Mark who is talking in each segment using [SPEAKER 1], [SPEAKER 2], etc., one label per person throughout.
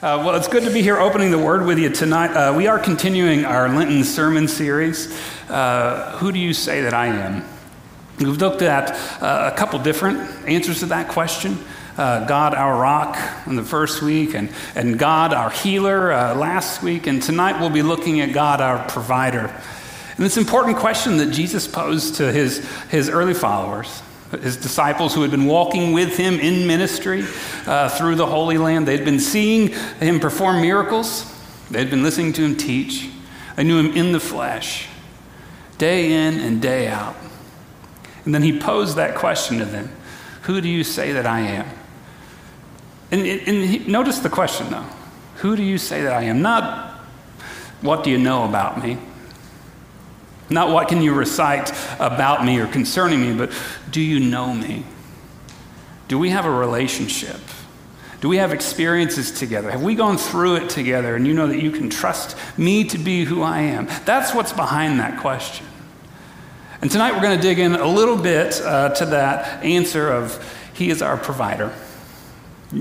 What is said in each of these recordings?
[SPEAKER 1] Uh, well, it's good to be here opening the Word with you tonight. Uh, we are continuing our Lenten sermon series. Uh, who do you say that I am? We've looked at uh, a couple different answers to that question. Uh, God, our rock, in the first week, and, and God, our healer, uh, last week. And tonight we'll be looking at God, our provider. And this important question that Jesus posed to his, his early followers his disciples who had been walking with him in ministry uh, through the Holy Land. They'd been seeing him perform miracles, they'd been listening to him teach. They knew him in the flesh, day in and day out. And then he posed that question to them Who do you say that I am? And, and he, notice the question, though. Who do you say that I am? Not what do you know about me? Not what can you recite about me or concerning me, but do you know me? Do we have a relationship? Do we have experiences together? Have we gone through it together and you know that you can trust me to be who I am? That's what's behind that question. And tonight we're going to dig in a little bit uh, to that answer of He is our provider.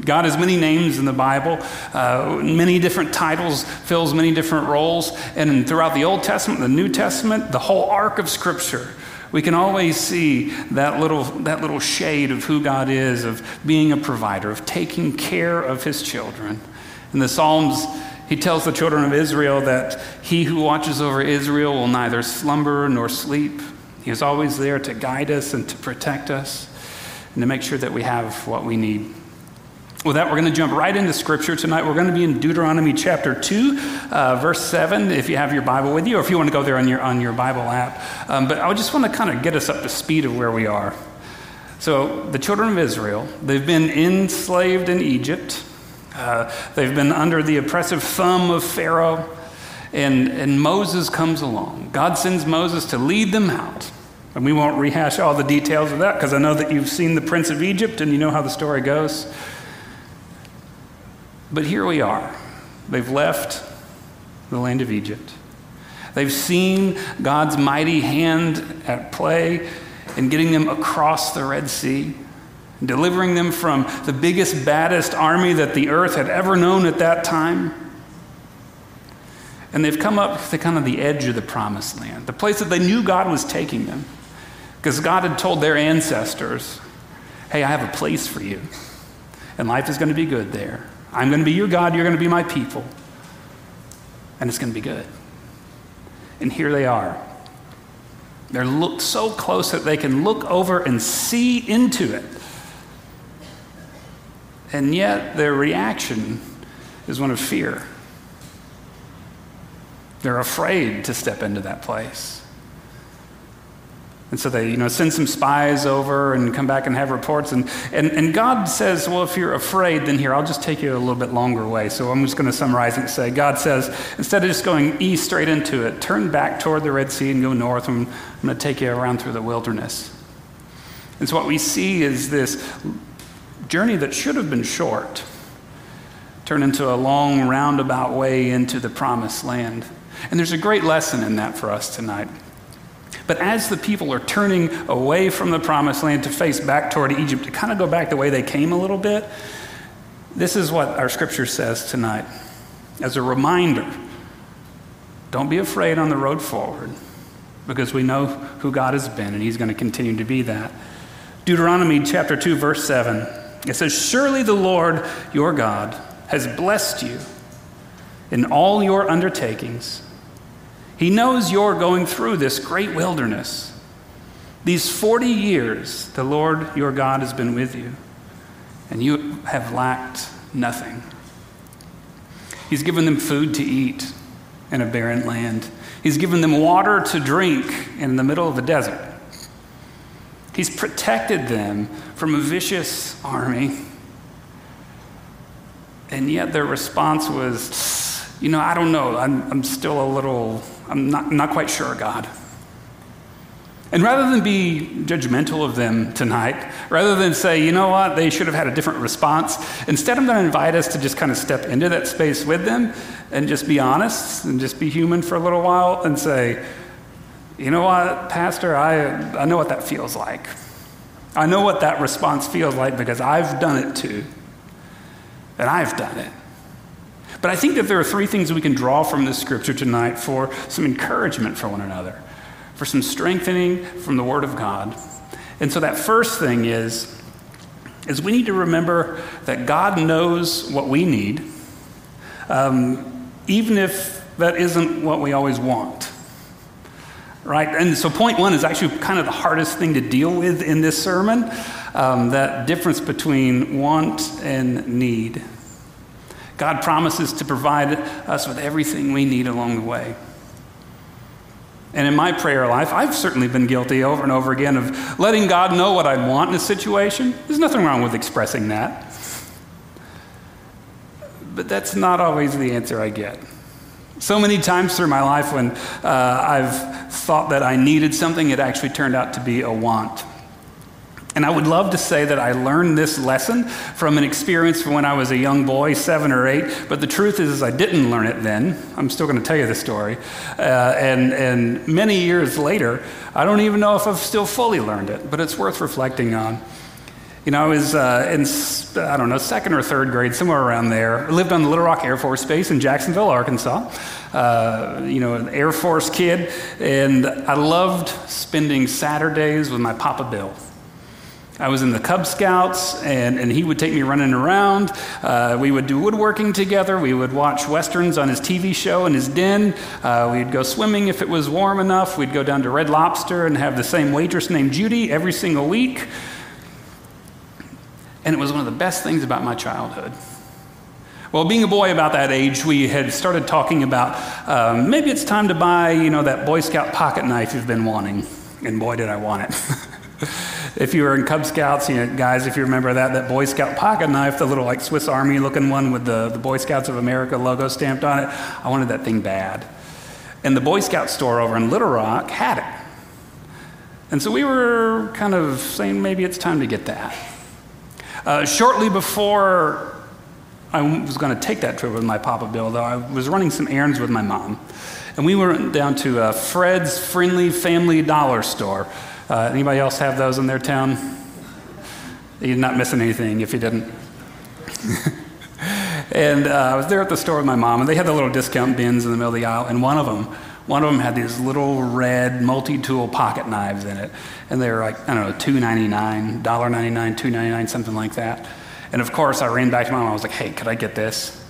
[SPEAKER 1] God has many names in the Bible, uh, many different titles, fills many different roles. And throughout the Old Testament, the New Testament, the whole arc of Scripture, we can always see that little, that little shade of who God is, of being a provider, of taking care of his children. In the Psalms, he tells the children of Israel that he who watches over Israel will neither slumber nor sleep. He is always there to guide us and to protect us and to make sure that we have what we need. With that, we're going to jump right into Scripture tonight. We're going to be in Deuteronomy chapter 2, uh, verse 7, if you have your Bible with you, or if you want to go there on your, on your Bible app. Um, but I just want to kind of get us up to speed of where we are. So, the children of Israel, they've been enslaved in Egypt, uh, they've been under the oppressive thumb of Pharaoh, and, and Moses comes along. God sends Moses to lead them out. And we won't rehash all the details of that because I know that you've seen the Prince of Egypt and you know how the story goes. But here we are. They've left the land of Egypt. They've seen God's mighty hand at play in getting them across the Red Sea, delivering them from the biggest, baddest army that the earth had ever known at that time. And they've come up to kind of the edge of the promised land, the place that they knew God was taking them. Because God had told their ancestors, hey, I have a place for you, and life is going to be good there. I'm going to be your God, you're going to be my people. And it's going to be good. And here they are. They're look so close that they can look over and see into it. And yet their reaction is one of fear. They're afraid to step into that place. And so they, you know, send some spies over and come back and have reports. And, and, and God says, well, if you're afraid, then here, I'll just take you a little bit longer way. So I'm just going to summarize and say, God says, instead of just going east straight into it, turn back toward the Red Sea and go north. And I'm going to take you around through the wilderness. And so what we see is this journey that should have been short turn into a long roundabout way into the promised land. And there's a great lesson in that for us tonight. But as the people are turning away from the promised land to face back toward Egypt, to kind of go back the way they came a little bit, this is what our scripture says tonight. As a reminder, don't be afraid on the road forward because we know who God has been and He's going to continue to be that. Deuteronomy chapter 2, verse 7, it says, Surely the Lord your God has blessed you in all your undertakings he knows you're going through this great wilderness. These 40 years, the Lord your God has been with you, and you have lacked nothing. He's given them food to eat in a barren land, He's given them water to drink in the middle of the desert. He's protected them from a vicious army. And yet their response was, you know, I don't know. I'm, I'm still a little I'm not, not quite sure, God. And rather than be judgmental of them tonight, rather than say, you know what, they should have had a different response, instead I'm going to invite us to just kind of step into that space with them and just be honest and just be human for a little while and say, you know what, Pastor, I, I know what that feels like. I know what that response feels like because I've done it too. And I've done it. But I think that there are three things we can draw from this scripture tonight for some encouragement for one another, for some strengthening from the Word of God. And so that first thing is, is we need to remember that God knows what we need, um, even if that isn't what we always want. Right? And so, point one is actually kind of the hardest thing to deal with in this sermon um, that difference between want and need. God promises to provide us with everything we need along the way. And in my prayer life, I've certainly been guilty over and over again of letting God know what I want in a situation. There's nothing wrong with expressing that. But that's not always the answer I get. So many times through my life when uh, I've thought that I needed something, it actually turned out to be a want. And I would love to say that I learned this lesson from an experience from when I was a young boy, seven or eight, but the truth is, is I didn't learn it then. I'm still going to tell you the story. Uh, and, and many years later, I don't even know if I've still fully learned it, but it's worth reflecting on. You know, I was uh, in, I don't know, second or third grade, somewhere around there. I lived on the Little Rock Air Force Base in Jacksonville, Arkansas. Uh, you know, an Air Force kid. And I loved spending Saturdays with my Papa Bill. I was in the Cub Scouts, and, and he would take me running around. Uh, we would do woodworking together. We would watch westerns on his TV show in his den. Uh, we'd go swimming if it was warm enough. We'd go down to Red Lobster and have the same waitress named Judy every single week. And it was one of the best things about my childhood. Well, being a boy about that age, we had started talking about um, maybe it's time to buy, you know, that Boy Scout pocket knife you've been wanting. And boy, did I want it. if you were in Cub Scouts, you know, guys, if you remember that, that Boy Scout pocket knife, the little like Swiss Army looking one with the, the Boy Scouts of America logo stamped on it, I wanted that thing bad. And the Boy Scout store over in Little Rock had it. And so we were kind of saying maybe it's time to get that. Uh, shortly before I was going to take that trip with my Papa Bill, though, I was running some errands with my mom. And we went down to uh, Fred's Friendly Family Dollar Store uh, anybody else have those in their town? You're not missing anything if you didn't. and uh, I was there at the store with my mom, and they had the little discount bins in the middle of the aisle, and one of them, one of them had these little red multi-tool pocket knives in it, and they were like I don't know, two ninety nine, dollar ninety nine, two ninety nine, something like that. And of course, I ran back to my mom. I was like, "Hey, could I get this?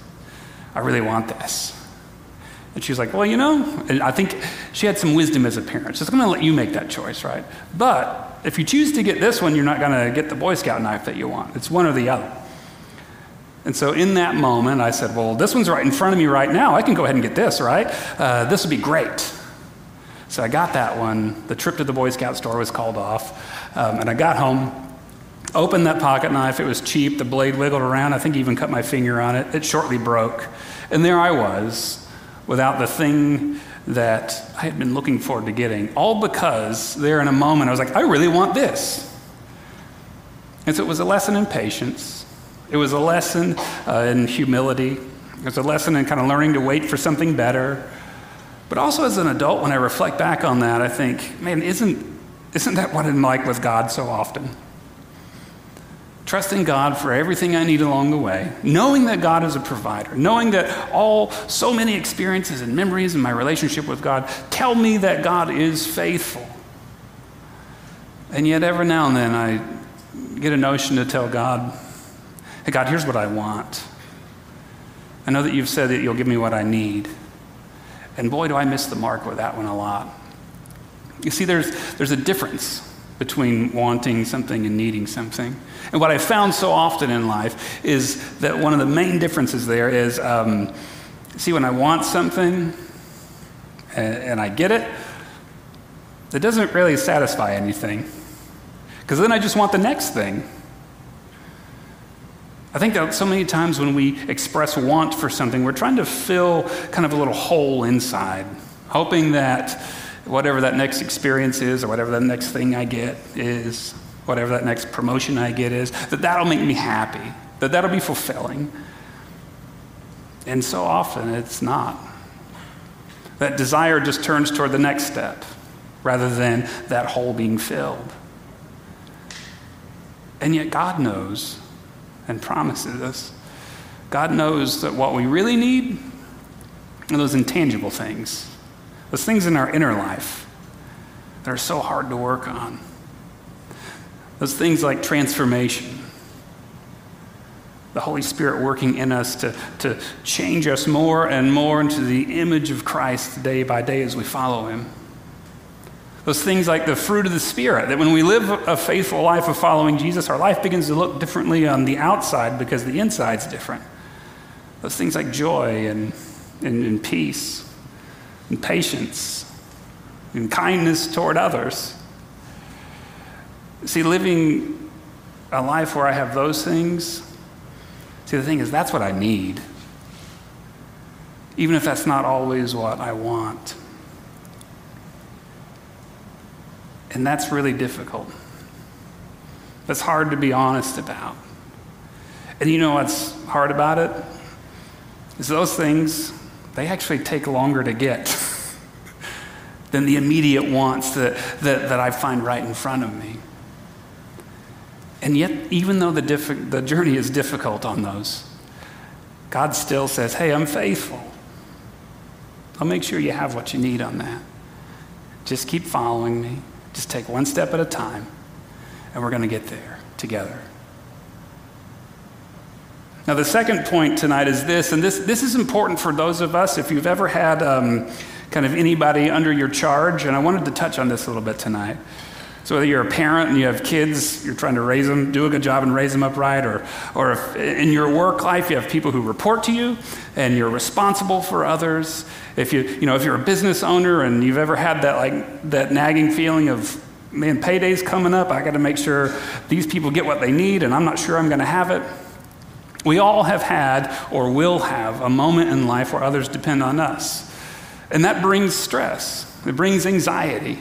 [SPEAKER 1] I really want this." And she's like, well, you know, and I think she had some wisdom as a parent. So I'm going to let you make that choice, right? But if you choose to get this one, you're not going to get the Boy Scout knife that you want. It's one or the other. And so in that moment, I said, well, this one's right in front of me right now. I can go ahead and get this, right? Uh, this would be great. So I got that one. The trip to the Boy Scout store was called off. Um, and I got home, opened that pocket knife. It was cheap. The blade wiggled around. I think even cut my finger on it. It shortly broke. And there I was without the thing that I had been looking forward to getting, all because there in a moment I was like, I really want this. And so it was a lesson in patience. It was a lesson uh, in humility. It was a lesson in kind of learning to wait for something better. But also as an adult, when I reflect back on that, I think, man, isn't, isn't that what I'm like with God so often? Trusting God for everything I need along the way, knowing that God is a provider, knowing that all so many experiences and memories in my relationship with God tell me that God is faithful. And yet, every now and then, I get a notion to tell God, hey, God, here's what I want. I know that you've said that you'll give me what I need. And boy, do I miss the mark with that one a lot. You see, there's, there's a difference between wanting something and needing something. And what I found so often in life is that one of the main differences there is um, see, when I want something and, and I get it, it doesn't really satisfy anything. Because then I just want the next thing. I think that so many times when we express want for something, we're trying to fill kind of a little hole inside, hoping that whatever that next experience is or whatever that next thing I get is, whatever that next promotion I get is, that that'll make me happy, that that'll be fulfilling. And so often it's not. That desire just turns toward the next step rather than that hole being filled. And yet God knows and promises us God knows that what we really need are those intangible things, those things in our inner life that are so hard to work on. Those things like transformation, the Holy Spirit working in us to, to change us more and more into the image of Christ day by day as we follow Him. Those things like the fruit of the Spirit, that when we live a faithful life of following Jesus, our life begins to look differently on the outside because the inside's different. Those things like joy and, and, and peace and patience and kindness toward others. See, living a life where I have those things, see, the thing is, that's what I need. Even if that's not always what I want. And that's really difficult. That's hard to be honest about. And you know what's hard about it? Is those things, they actually take longer to get than the immediate wants that, that, that I find right in front of me. And yet, even though the, the journey is difficult on those, God still says, Hey, I'm faithful. I'll make sure you have what you need on that. Just keep following me. Just take one step at a time, and we're going to get there together. Now, the second point tonight is this, and this, this is important for those of us if you've ever had um, kind of anybody under your charge, and I wanted to touch on this a little bit tonight. So whether you're a parent and you have kids, you're trying to raise them, do a good job and raise them upright, or, or if in your work life you have people who report to you and you're responsible for others, if you, you know, if you're a business owner and you've ever had that like that nagging feeling of, man, payday's coming up, I got to make sure these people get what they need, and I'm not sure I'm going to have it. We all have had or will have a moment in life where others depend on us. And that brings stress, it brings anxiety.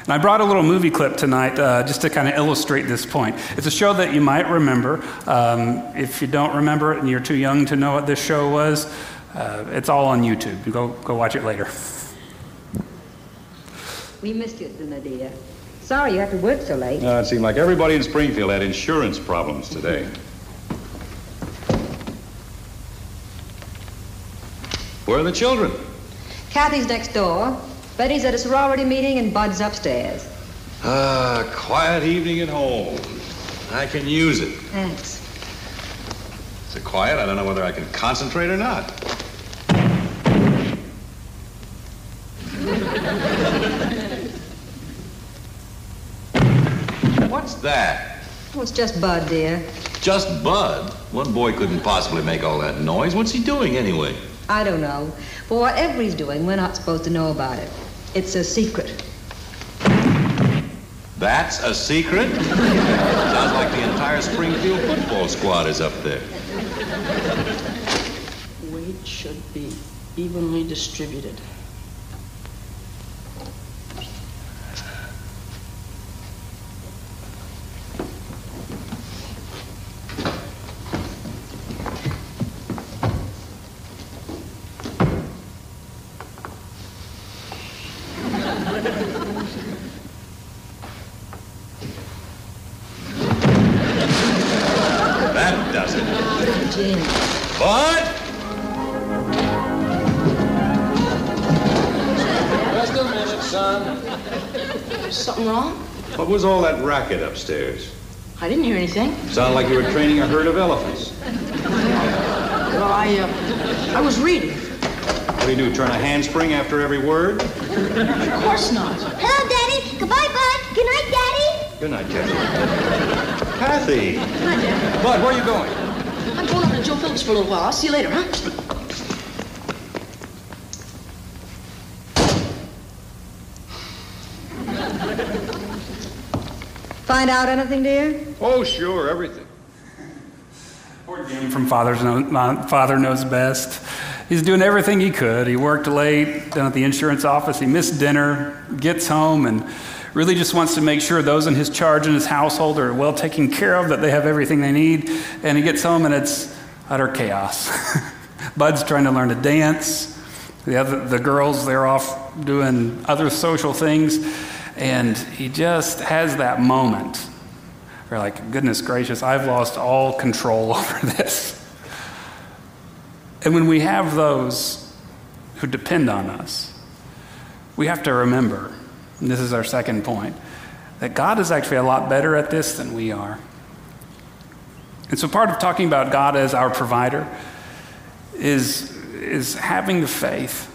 [SPEAKER 1] And I brought a little movie clip tonight uh, just to kind of illustrate this point. It's a show that you might remember. Um, if you don't remember it and you're too young to know what this show was, uh, it's all on YouTube. Go, go watch it later.
[SPEAKER 2] We missed you, dear. Sorry you have to work so late.
[SPEAKER 3] Uh, it seemed like everybody in Springfield had insurance problems today. Where are the children?
[SPEAKER 2] Kathy's next door. Betty's at a sorority meeting and Bud's upstairs.
[SPEAKER 3] Ah, quiet evening at home. I can use it.
[SPEAKER 2] Thanks.
[SPEAKER 3] So quiet, I don't know whether I can concentrate or not. What's that?
[SPEAKER 2] Oh, it's just Bud, dear.
[SPEAKER 3] Just Bud? One boy couldn't possibly make all that noise. What's he doing anyway?
[SPEAKER 2] I don't know. But whatever he's doing, we're not supposed to know about it. It's a secret.
[SPEAKER 3] That's a secret? Sounds like the entire Springfield football squad is up there.
[SPEAKER 4] Weight should be evenly distributed.
[SPEAKER 3] Was all that racket upstairs?
[SPEAKER 4] I didn't hear anything.
[SPEAKER 3] Sounded like you were training a herd of elephants.
[SPEAKER 4] Well, I, uh, I was reading.
[SPEAKER 3] What do you do, turn a handspring after every word?
[SPEAKER 4] Of course not.
[SPEAKER 5] Hello, Daddy. Goodbye, Bud. Good night, Daddy.
[SPEAKER 3] Good night, Kathy. Kathy!
[SPEAKER 4] Hi, Dad.
[SPEAKER 3] Bud, where are you going?
[SPEAKER 4] I'm going over to Joe Phillips for a little while. I'll see you later, huh?
[SPEAKER 2] Find out anything, dear?
[SPEAKER 3] Oh, sure, everything.
[SPEAKER 1] Poor Jim from Father's know, Father Knows Best. He's doing everything he could. He worked late down at the insurance office. He missed dinner, gets home, and really just wants to make sure those in his charge in his household are well taken care of, that they have everything they need. And he gets home, and it's utter chaos. Bud's trying to learn to dance. The, other, the girls, they're off doing other social things. And he just has that moment where, like, goodness gracious, I've lost all control over this. And when we have those who depend on us, we have to remember, and this is our second point, that God is actually a lot better at this than we are. And so part of talking about God as our provider is, is having the faith.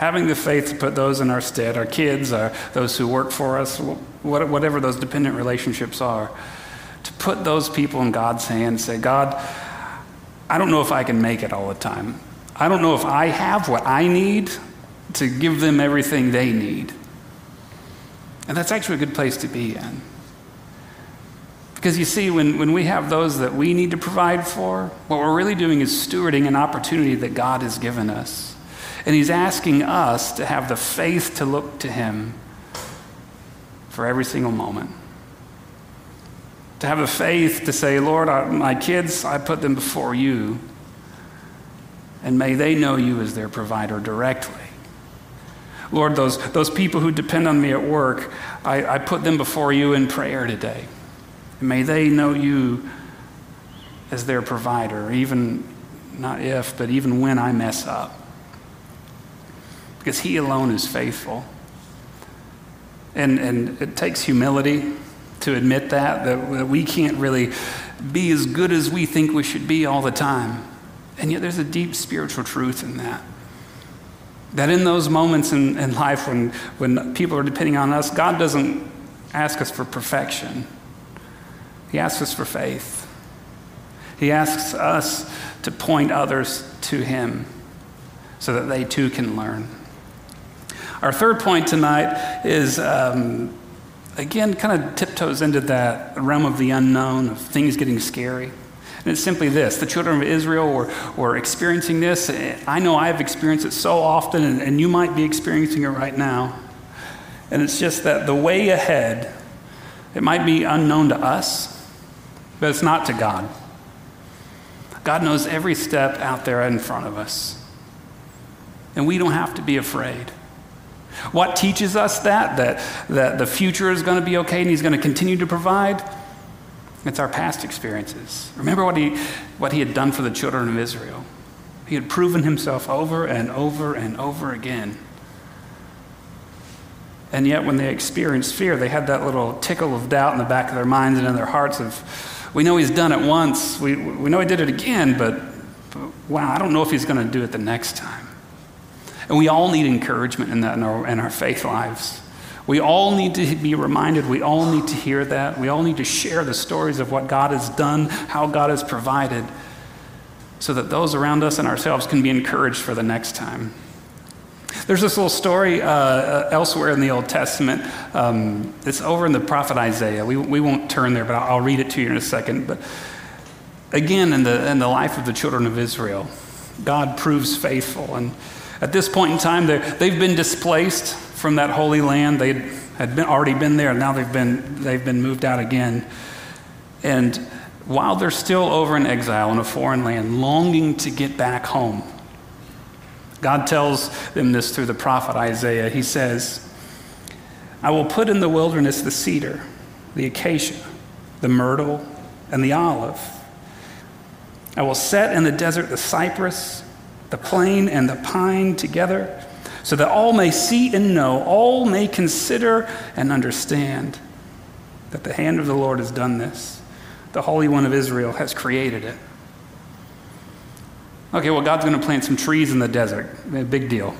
[SPEAKER 1] Having the faith to put those in our stead, our kids, our, those who work for us, whatever those dependent relationships are, to put those people in God's hands, say, God, I don't know if I can make it all the time. I don't know if I have what I need to give them everything they need. And that's actually a good place to be in. Because you see, when, when we have those that we need to provide for, what we're really doing is stewarding an opportunity that God has given us. And He's asking us to have the faith to look to Him for every single moment. To have the faith to say, Lord, I, my kids, I put them before you. And may they know you as their provider directly. Lord, those, those people who depend on me at work, I, I put them before you in prayer today. And may they know you as their provider, even not if, but even when I mess up. Because He alone is faithful. And, and it takes humility to admit that, that we can't really be as good as we think we should be all the time. And yet there's a deep spiritual truth in that. That in those moments in, in life when, when people are depending on us, God doesn't ask us for perfection, He asks us for faith. He asks us to point others to Him so that they too can learn. Our third point tonight is, um, again, kind of tiptoes into that realm of the unknown, of things getting scary. And it's simply this the children of Israel were, were experiencing this. I know I've experienced it so often, and, and you might be experiencing it right now. And it's just that the way ahead, it might be unknown to us, but it's not to God. God knows every step out there in front of us. And we don't have to be afraid. What teaches us that? That, that the future is going to be okay and He's going to continue to provide? It's our past experiences. Remember what he, what he had done for the children of Israel. He had proven himself over and over and over again. And yet, when they experienced fear, they had that little tickle of doubt in the back of their minds and in their hearts of, we know he's done it once, we, we know he did it again, but, but wow, I don't know if he's going to do it the next time. And we all need encouragement in that in our, in our faith lives. We all need to be reminded, we all need to hear that. We all need to share the stories of what God has done, how God has provided, so that those around us and ourselves can be encouraged for the next time. There's this little story uh, uh, elsewhere in the Old Testament. Um, it's over in the prophet Isaiah. We, we won't turn there, but I'll, I'll read it to you in a second. But again, in the, in the life of the children of Israel, God proves faithful. And at this point in time, they've been displaced from that holy land. They had been, already been there, and now they've been, they've been moved out again. And while they're still over in exile in a foreign land, longing to get back home, God tells them this through the prophet Isaiah. He says, I will put in the wilderness the cedar, the acacia, the myrtle, and the olive. I will set in the desert the cypress the plane and the pine together, so that all may see and know, all may consider and understand that the hand of the Lord has done this. The Holy One of Israel has created it. Okay, well, God's going to plant some trees in the desert. A big deal.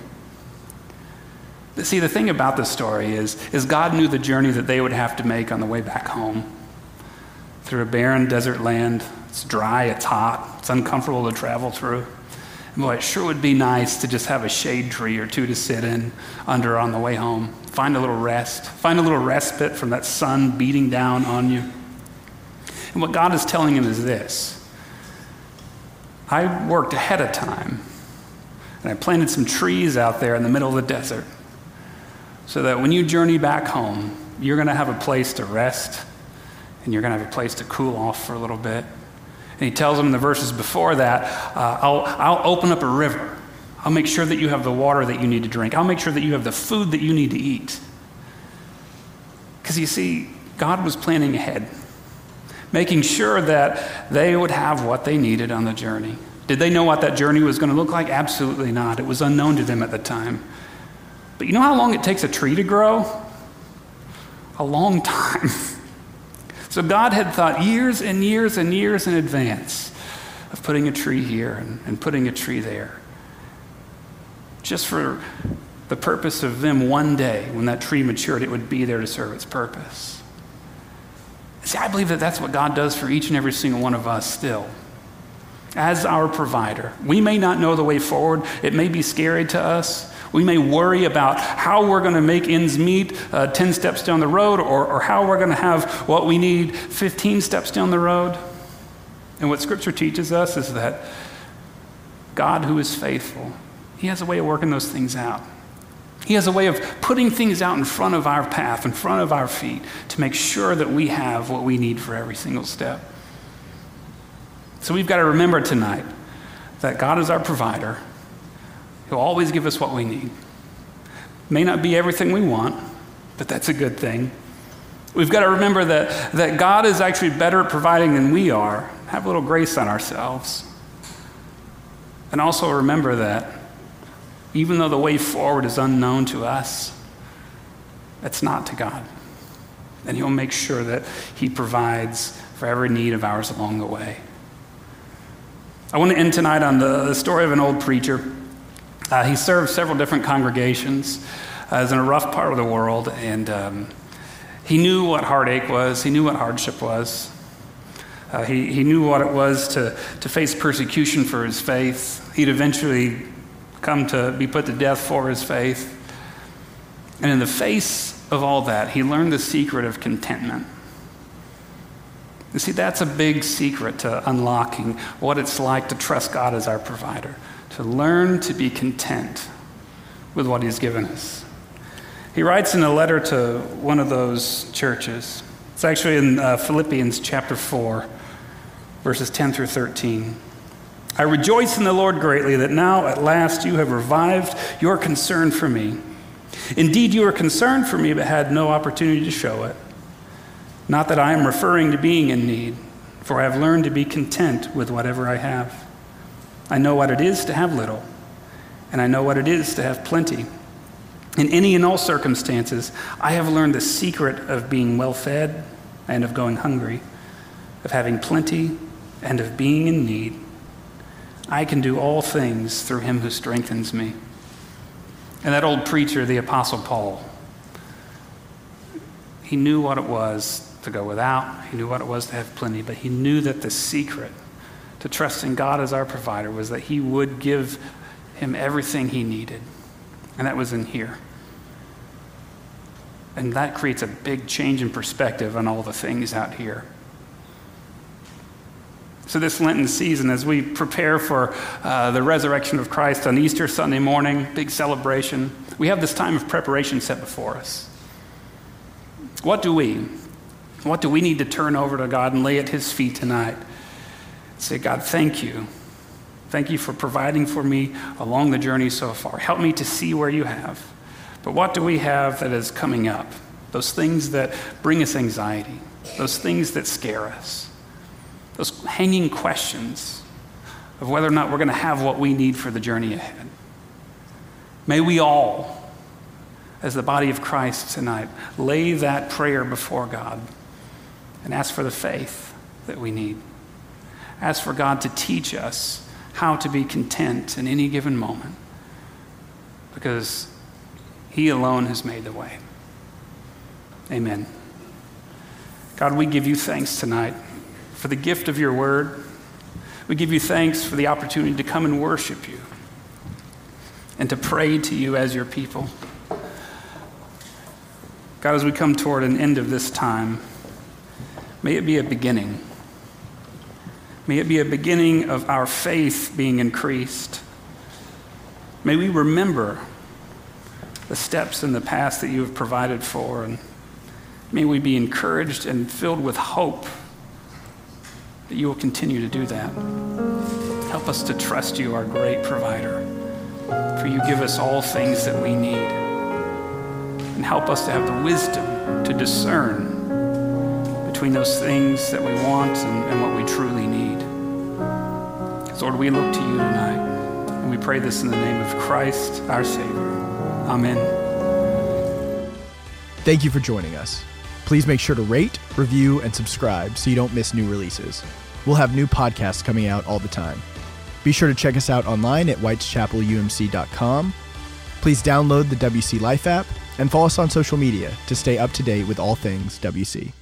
[SPEAKER 1] But see, the thing about this story is, is God knew the journey that they would have to make on the way back home through a barren desert land. It's dry, it's hot, it's uncomfortable to travel through. Boy, it sure would be nice to just have a shade tree or two to sit in under on the way home. Find a little rest. Find a little respite from that sun beating down on you. And what God is telling him is this I worked ahead of time, and I planted some trees out there in the middle of the desert so that when you journey back home, you're going to have a place to rest and you're going to have a place to cool off for a little bit. And he tells them in the verses before that, uh, I'll, I'll open up a river. I'll make sure that you have the water that you need to drink. I'll make sure that you have the food that you need to eat. Because you see, God was planning ahead, making sure that they would have what they needed on the journey Did they know what that journey was going to look like? Absolutely not. It was unknown to them at the time. But you know how long it takes a tree to grow? A long time. So God had thought years and years and years in advance of putting a tree here and, and putting a tree there. Just for the purpose of them one day, when that tree matured, it would be there to serve its purpose. See, I believe that that's what God does for each and every single one of us still. As our provider, we may not know the way forward. It may be scary to us. We may worry about how we're going to make ends meet uh, 10 steps down the road or, or how we're going to have what we need 15 steps down the road. And what Scripture teaches us is that God, who is faithful, He has a way of working those things out. He has a way of putting things out in front of our path, in front of our feet, to make sure that we have what we need for every single step. So we've got to remember tonight that God is our provider. He'll always give us what we need. May not be everything we want, but that's a good thing. We've got to remember that, that God is actually better at providing than we are. Have a little grace on ourselves. And also remember that even though the way forward is unknown to us, it's not to God. And He'll make sure that He provides for every need of ours along the way. I want to end tonight on the, the story of an old preacher. Uh, he served several different congregations. Uh, was in a rough part of the world, and um, he knew what heartache was. He knew what hardship was. Uh, he, he knew what it was to, to face persecution for his faith. He'd eventually come to be put to death for his faith. And in the face of all that, he learned the secret of contentment. You see, that's a big secret to unlocking what it's like to trust God as our provider, to learn to be content with what He's given us. He writes in a letter to one of those churches. It's actually in uh, Philippians chapter 4, verses 10 through 13. I rejoice in the Lord greatly that now at last you have revived your concern for me. Indeed, you were concerned for me, but had no opportunity to show it. Not that I am referring to being in need, for I have learned to be content with whatever I have. I know what it is to have little, and I know what it is to have plenty. In any and all circumstances, I have learned the secret of being well fed and of going hungry, of having plenty and of being in need. I can do all things through him who strengthens me. And that old preacher, the Apostle Paul, he knew what it was to go without, he knew what it was to have plenty, but he knew that the secret to trusting God as our provider was that he would give him everything he needed. And that was in here. And that creates a big change in perspective on all the things out here. So, this Lenten season, as we prepare for uh, the resurrection of Christ on Easter Sunday morning, big celebration, we have this time of preparation set before us. What do we, what do we need to turn over to God and lay at His feet tonight? Say, God, thank you. Thank you for providing for me along the journey so far. Help me to see where you have. But what do we have that is coming up? Those things that bring us anxiety, those things that scare us those hanging questions of whether or not we're going to have what we need for the journey ahead. May we all, as the body of Christ tonight, lay that prayer before God and ask for the faith that we need. Ask for God to teach us how to be content in any given moment because He alone has made the way. Amen. God, we give you thanks tonight for the gift of your word. We give you thanks for the opportunity to come and worship you and to pray to you as your people. God, as we come toward an end of this time, may it be a beginning. May it be a beginning of our faith being increased. May we remember the steps in the past that you have provided for, and may we be encouraged and filled with hope that you will continue to do that. Help us to trust you, our great provider, for you give us all things that we need. And help us to have the wisdom to discern between those things that we want and, and what we truly need. Lord, we look to you tonight. And we pray this in the name of Christ, our Savior. Amen.
[SPEAKER 6] Thank you for joining us. Please make sure to rate, review, and subscribe so you don't miss new releases. We'll have new podcasts coming out all the time. Be sure to check us out online at whiteschapelumc.com. Please download the WC Life app and follow us on social media to stay up to date with all things WC.